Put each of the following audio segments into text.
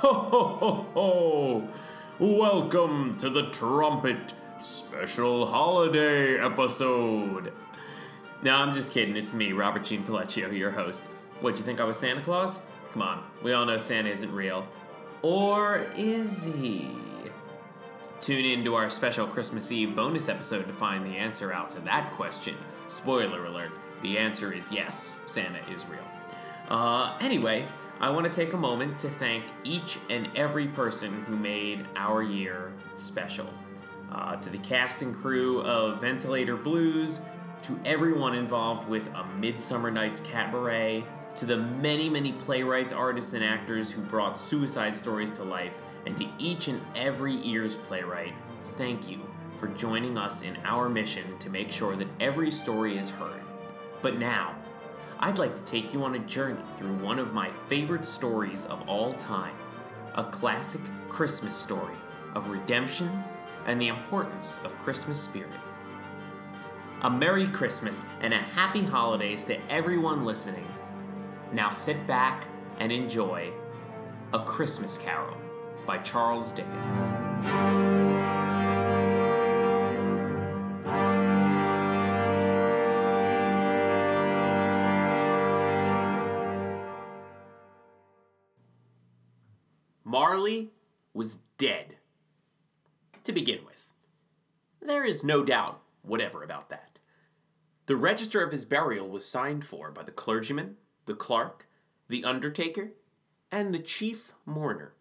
Ho ho ho ho! Welcome to the Trumpet Special Holiday episode. No, I'm just kidding. It's me, Robert Gene Pilecchio, your host. What'd you think I was Santa Claus? Come on, we all know Santa isn't real. Or is he? Tune in to our special Christmas Eve bonus episode to find the answer out to that question. Spoiler alert, the answer is yes, Santa is real. Uh, anyway, I want to take a moment to thank each and every person who made our year special. Uh, to the cast and crew of Ventilator Blues, to everyone involved with A Midsummer Night's Cabaret, to the many, many playwrights, artists, and actors who brought suicide stories to life, and to each and every ears playwright, thank you for joining us in our mission to make sure that every story is heard. But now, I'd like to take you on a journey through one of my favorite stories of all time a classic Christmas story of redemption and the importance of Christmas spirit. A Merry Christmas and a Happy Holidays to everyone listening. Now sit back and enjoy A Christmas Carol by Charles Dickens. Marley was dead. To begin with, there is no doubt whatever about that. The register of his burial was signed for by the clergyman, the clerk, the undertaker, and the chief mourner.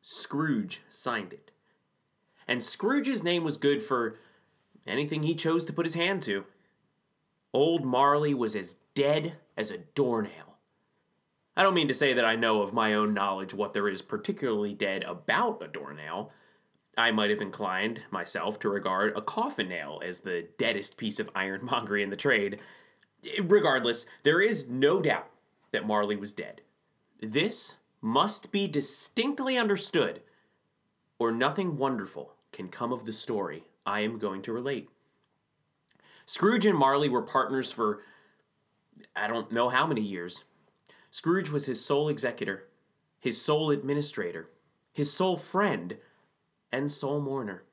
Scrooge signed it. And Scrooge's name was good for anything he chose to put his hand to. Old Marley was as dead as a doornail. I don't mean to say that I know of my own knowledge what there is particularly dead about a doornail. I might have inclined myself to regard a coffin nail as the deadest piece of ironmongery in the trade. Regardless, there is no doubt that Marley was dead. This must be distinctly understood, or nothing wonderful can come of the story I am going to relate. Scrooge and Marley were partners for I don't know how many years. Scrooge was his sole executor, his sole administrator, his sole friend, and sole mourner.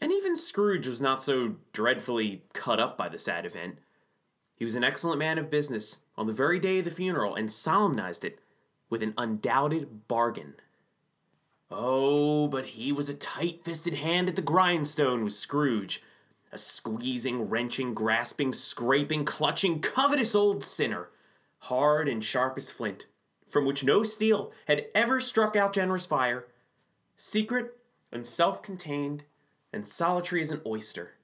And even Scrooge was not so dreadfully cut up by the sad event. He was an excellent man of business on the very day of the funeral and solemnized it with an undoubted bargain. Oh, but he was a tight fisted hand at the grindstone, was Scrooge. A squeezing, wrenching, grasping, scraping, clutching, covetous old sinner, hard and sharp as flint, from which no steel had ever struck out generous fire, secret and self contained and solitary as an oyster.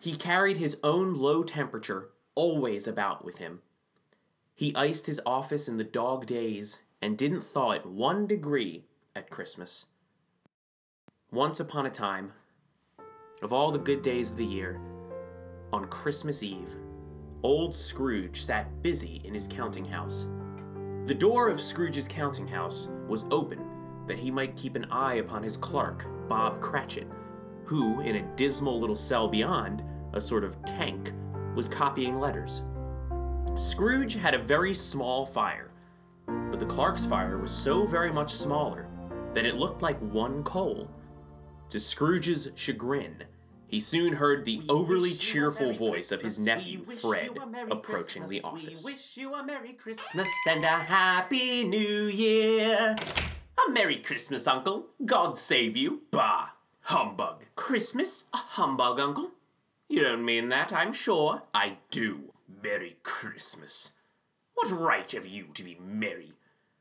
He carried his own low temperature always about with him. He iced his office in the dog days and didn't thaw it one degree at Christmas. Once upon a time, of all the good days of the year, on Christmas Eve, old Scrooge sat busy in his counting house. The door of Scrooge's counting house was open that he might keep an eye upon his clerk, Bob Cratchit, who, in a dismal little cell beyond, a sort of tank, was copying letters. Scrooge had a very small fire, but the clerk's fire was so very much smaller that it looked like one coal. To Scrooge's chagrin, he soon heard the overly cheerful voice of his nephew Fred approaching the office. We wish you a Merry Christmas and a Happy New Year. A Merry Christmas, Uncle. God save you. Bah! Humbug! Christmas? A humbug, Uncle? You don't mean that, I'm sure. I do. Merry Christmas. What right have you to be merry?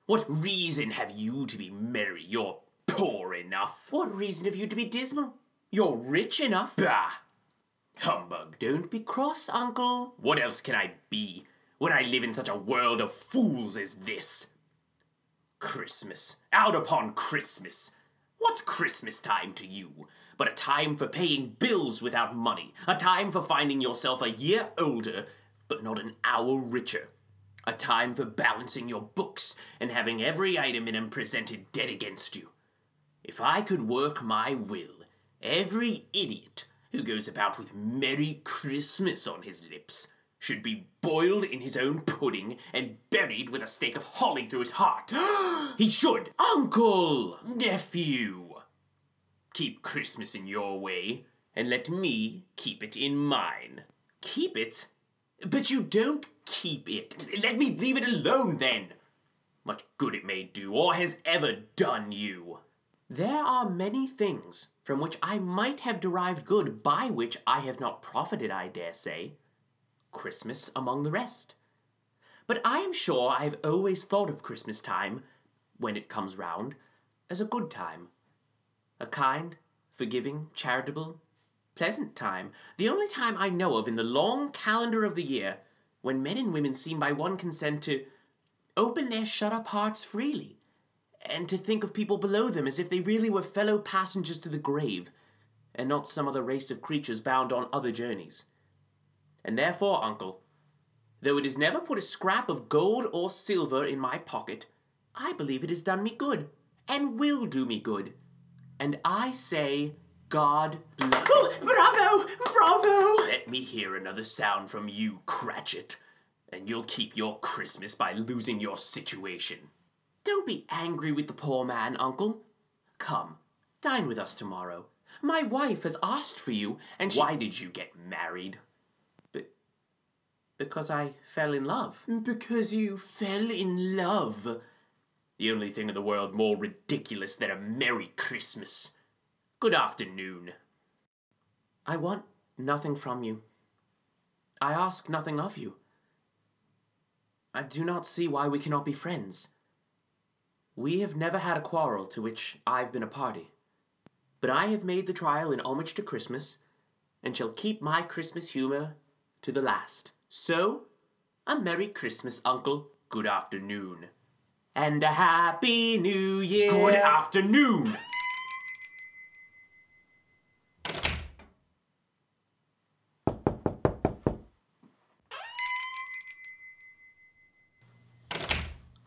What reason have you to be merry? You're poor enough. What reason have you to be dismal? You're rich enough. Bah! Humbug. Don't be cross, Uncle. What else can I be when I live in such a world of fools as this? Christmas. Out upon Christmas. What's Christmas time to you? But a time for paying bills without money. A time for finding yourself a year older, but not an hour richer. A time for balancing your books and having every item in them presented dead against you. If I could work my will, every idiot who goes about with Merry Christmas on his lips should be boiled in his own pudding and buried with a stake of holly through his heart. he should. Uncle! Nephew! Keep Christmas in your way, and let me keep it in mine. Keep it? But you don't keep it. Let me leave it alone then. Much good it may do, or has ever done you. There are many things from which I might have derived good, by which I have not profited, I dare say. Christmas among the rest. But I am sure I have always thought of Christmas time, when it comes round, as a good time. A kind, forgiving, charitable, pleasant time. The only time I know of in the long calendar of the year when men and women seem by one consent to open their shut up hearts freely, and to think of people below them as if they really were fellow passengers to the grave, and not some other race of creatures bound on other journeys. And therefore, uncle, though it has never put a scrap of gold or silver in my pocket, I believe it has done me good, and will do me good. And I say, God bless oh, it. Bravo! Bravo! Let me hear another sound from you, Cratchit, and you'll keep your Christmas by losing your situation. Don't be angry with the poor man, Uncle. Come, dine with us tomorrow. My wife has asked for you, and she... Why did you get married? Because I fell in love. Because you fell in love. The only thing in the world more ridiculous than a Merry Christmas. Good afternoon. I want nothing from you. I ask nothing of you. I do not see why we cannot be friends. We have never had a quarrel to which I've been a party. But I have made the trial in homage to Christmas, and shall keep my Christmas humor to the last. So, a Merry Christmas, Uncle. Good afternoon. And a Happy New Year. Good afternoon.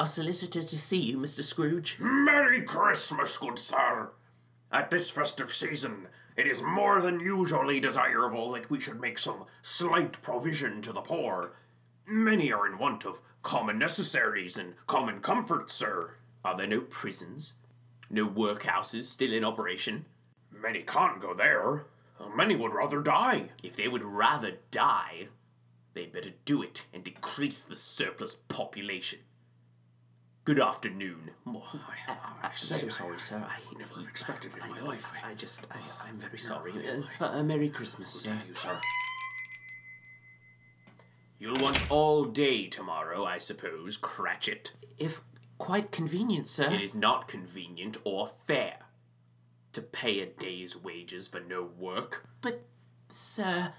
A solicitor to see you, Mr. Scrooge. Merry Christmas, good sir. At this festive season, it is more than usually desirable that we should make some slight provision to the poor. Many are in want of common necessaries and common comforts, sir. Are there no prisons? No workhouses still in operation? Many can't go there. Many would rather die. If they would rather die, they'd better do it and decrease the surplus population. Good afternoon. Oh, I, am so sorry, sir. I never have expected it in my life. I, I just, I, am very sorry. Uh, uh, Merry Christmas, sir. you, sir. You'll want all day tomorrow, I suppose, Cratchit. If quite convenient, sir. It is not convenient or fair to pay a day's wages for no work. But, sir,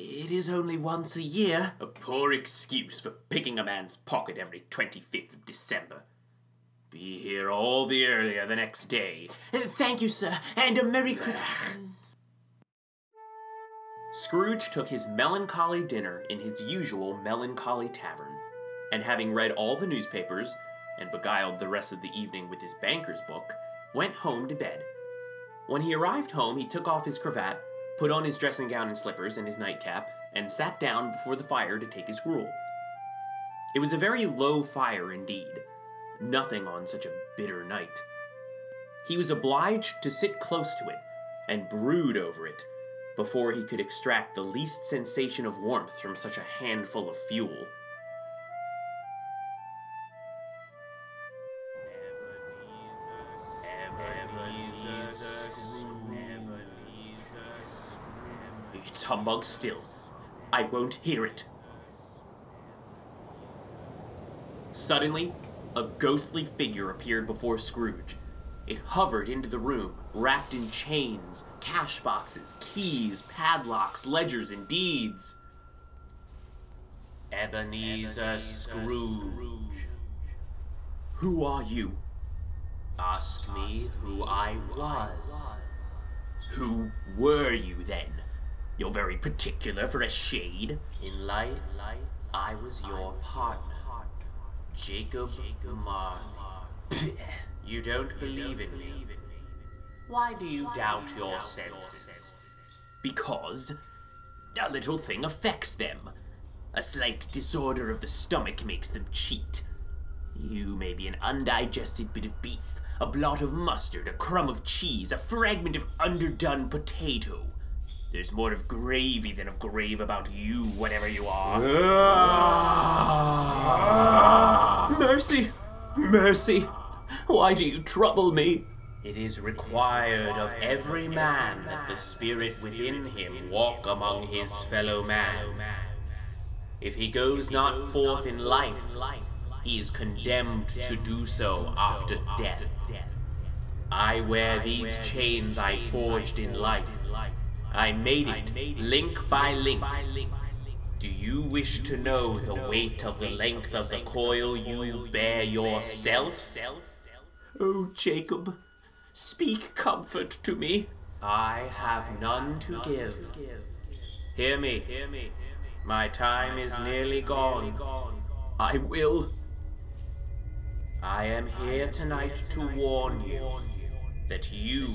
it is only once a year. A poor excuse for picking a man's pocket every 25th of December. Be here all the earlier the next day. Uh, thank you, sir, and a Merry Christmas. Scrooge took his melancholy dinner in his usual melancholy tavern, and having read all the newspapers and beguiled the rest of the evening with his banker's book, went home to bed. When he arrived home, he took off his cravat put on his dressing gown and slippers and his nightcap, and sat down before the fire to take his gruel. It was a very low fire indeed, nothing on such a bitter night. He was obliged to sit close to it and brood over it before he could extract the least sensation of warmth from such a handful of fuel. Still. I won't hear it. Suddenly, a ghostly figure appeared before Scrooge. It hovered into the room, wrapped in chains, cash boxes, keys, padlocks, ledgers, and deeds. Ebenezer Scrooge. Who are you? Ask me who I was. Who were you then? You're very particular for a shade. In life, I was your partner, Jacob Marley. You don't believe in me. Why do you doubt your senses? Because a little thing affects them. A slight disorder of the stomach makes them cheat. You may be an undigested bit of beef, a blot of mustard, a crumb of cheese, a fragment of underdone potato. There's more of gravy than of grave about you, whatever you are. Ah. Mercy! Mercy! Why do you trouble me? It is required of every man that the spirit within him walk among his fellow man. If he goes not forth in life, he is condemned to do so after death. I wear these chains I forged in life. I made it link by link. Do you wish to know the weight of the length of the coil you bear yourself? Oh, Jacob, speak comfort to me. I have none to give. Hear me. My time is nearly gone. I will. I am here tonight to warn you that you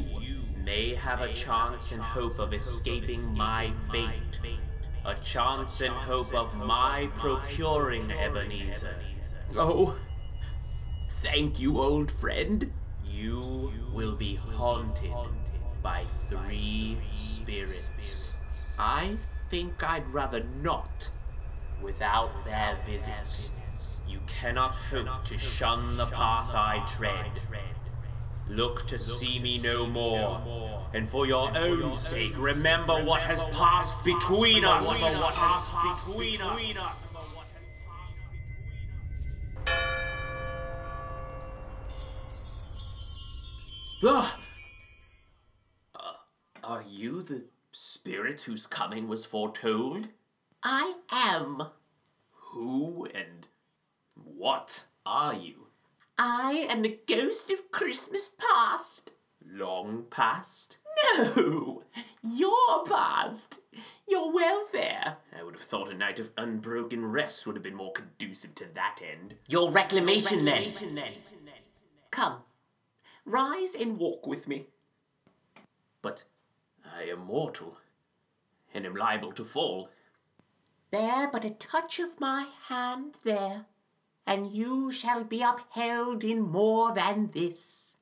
may have a chance and hope of escaping my fate. A chance and hope of my procuring Ebenezer. Oh, thank you, old friend. You will be haunted by three spirits. I think I'd rather not. Without their visits, you cannot hope to shun the path I tread. Look to see me no more, and for your own sake, remember what has passed between us. What has between us. Ah! Uh, are you the spirit whose coming was foretold? I am. Who and what are you? I am the ghost of Christmas past. Long past? No, your past. Your welfare. I would have thought a night of unbroken rest would have been more conducive to that end. Your reclamation, then. Come, rise and walk with me. But I am mortal, and am liable to fall. Bear but a touch of my hand there, and you shall be upheld in more than this.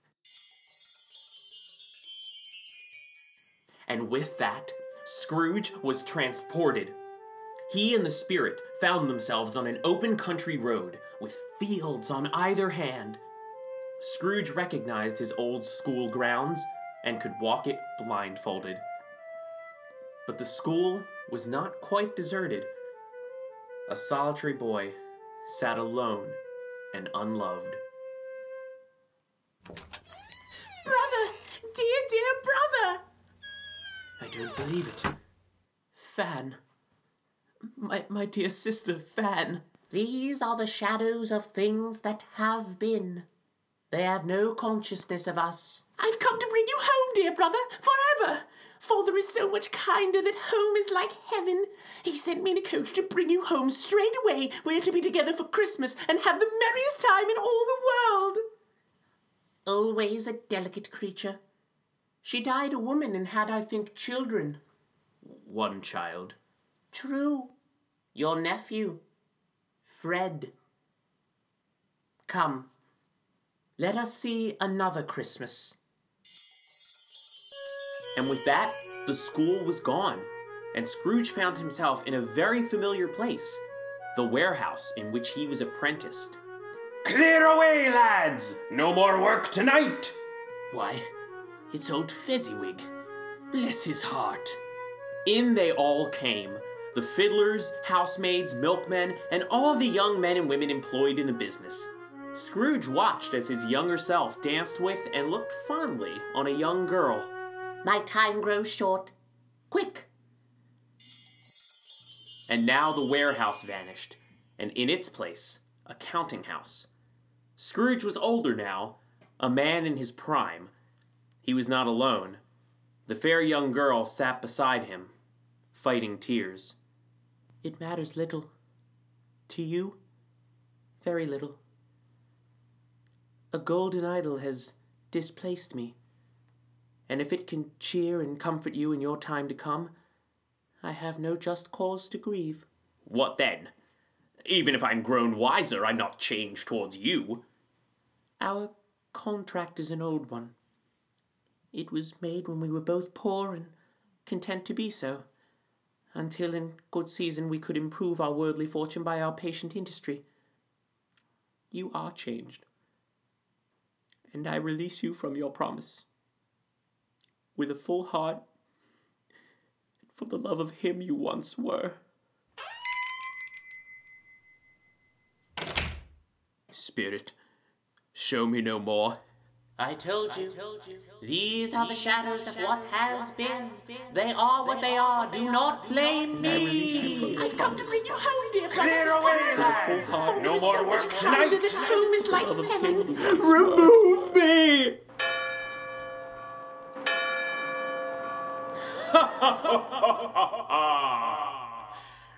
And with that, Scrooge was transported. He and the spirit found themselves on an open country road with fields on either hand. Scrooge recognized his old school grounds and could walk it blindfolded. But the school was not quite deserted. A solitary boy sat alone and unloved. Brother! Dear, dear brother! I don't believe it. Fan. My, my dear sister, Fan. These are the shadows of things that have been. They have no consciousness of us. I've come to bring you home, dear brother, forever. Father is so much kinder that home is like heaven. He sent me in a coach to bring you home straight away. We're to be together for Christmas and have the merriest time in all the world. Always a delicate creature. She died a woman and had, I think, children. One child. True. Your nephew, Fred. Come, let us see another Christmas. And with that, the school was gone, and Scrooge found himself in a very familiar place the warehouse in which he was apprenticed. Clear away, lads! No more work tonight! Why, it's old Fezziwig. Bless his heart. In they all came the fiddlers, housemaids, milkmen, and all the young men and women employed in the business. Scrooge watched as his younger self danced with and looked fondly on a young girl. My time grows short. Quick! And now the warehouse vanished, and in its place, a counting house. Scrooge was older now, a man in his prime. He was not alone. The fair young girl sat beside him, fighting tears. It matters little. To you, very little. A golden idol has displaced me, and if it can cheer and comfort you in your time to come, I have no just cause to grieve. What then? Even if I'm grown wiser, I'm not changed towards you. Our contract is an old one. It was made when we were both poor and content to be so, until in good season we could improve our worldly fortune by our patient industry. You are changed, and I release you from your promise. With a full heart, for the love of him you once were. Spirit, show me no more. I told you. These are the shadows of what has been. They are what they are. Do not blame me. I've come to bring you home, dear Clear away, lads! No more work tonight! This home is like heaven. Remove me!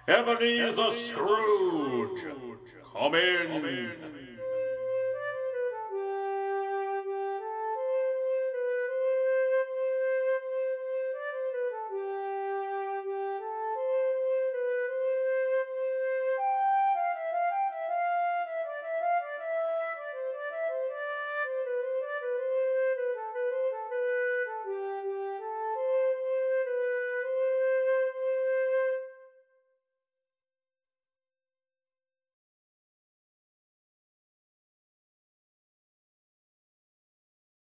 Ebenezer Scrooge, come in.